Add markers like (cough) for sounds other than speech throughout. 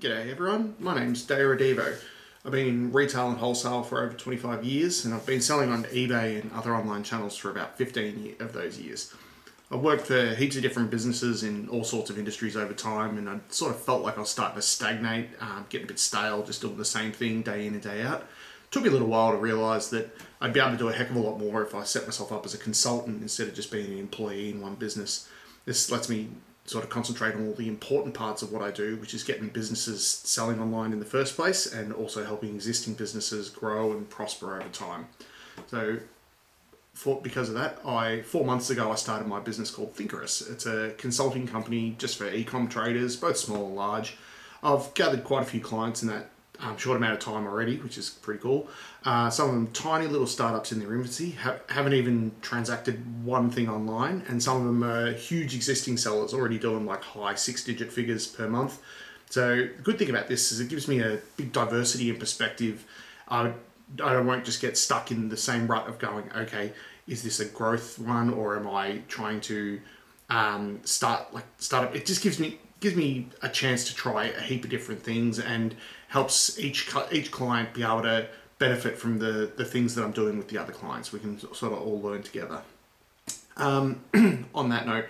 G'day everyone, my name's Dale Radivo. I've been in retail and wholesale for over 25 years and I've been selling on eBay and other online channels for about 15 of those years. I've worked for heaps of different businesses in all sorts of industries over time and I sort of felt like I was starting to stagnate, um, getting a bit stale, just doing the same thing day in and day out. It took me a little while to realise that I'd be able to do a heck of a lot more if I set myself up as a consultant instead of just being an employee in one business. This lets me sort of concentrate on all the important parts of what I do, which is getting businesses selling online in the first place and also helping existing businesses grow and prosper over time. So, for, because of that, I four months ago I started my business called Thinkerous. It's a consulting company just for e-com traders, both small and large. I've gathered quite a few clients in that um, short amount of time already, which is pretty cool. Uh, some of them tiny little startups in their infancy, ha- haven't even transacted one thing online, and some of them are huge existing sellers already doing like high six digit figures per month. So, the good thing about this is it gives me a big diversity and perspective. I, I won't just get stuck in the same rut of going, okay, is this a growth one or am I trying to um, start like startup? It just gives me gives me a chance to try a heap of different things and helps each each client be able to benefit from the the things that I'm doing with the other clients. We can sort of all learn together. Um, (clears throat) on that note,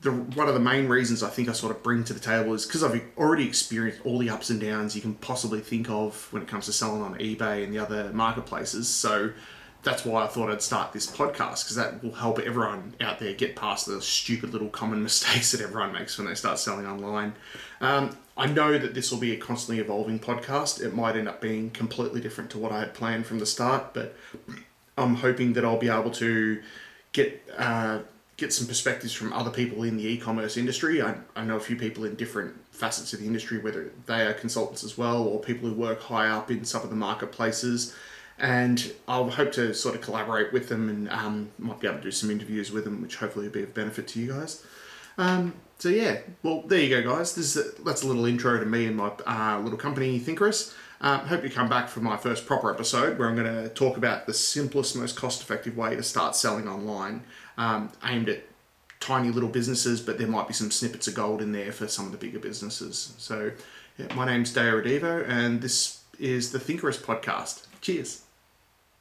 the one of the main reasons I think I sort of bring to the table is because I've already experienced all the ups and downs you can possibly think of when it comes to selling on eBay and the other marketplaces. So that's why I thought I'd start this podcast because that will help everyone out there get past the stupid little common (laughs) mistakes that everyone makes when they start selling online. Um, I know that this will be a constantly evolving podcast. It might end up being completely different to what I had planned from the start, but (clears throat) I'm hoping that I'll be able to get uh, get some perspectives from other people in the e-commerce industry. I, I know a few people in different facets of the industry, whether they are consultants as well or people who work high up in some of the marketplaces and I'll hope to sort of collaborate with them and um, might be able to do some interviews with them, which hopefully will be of benefit to you guys. Um, so yeah, well there you go, guys. This is a, that's a little intro to me and my uh, little company, Thinkerous. Um, hope you come back for my first proper episode where I'm going to talk about the simplest, most cost-effective way to start selling online, um, aimed at tiny little businesses, but there might be some snippets of gold in there for some of the bigger businesses. So, yeah, my name's Dale Radivo, and this is the Thinkerous podcast. Cheers.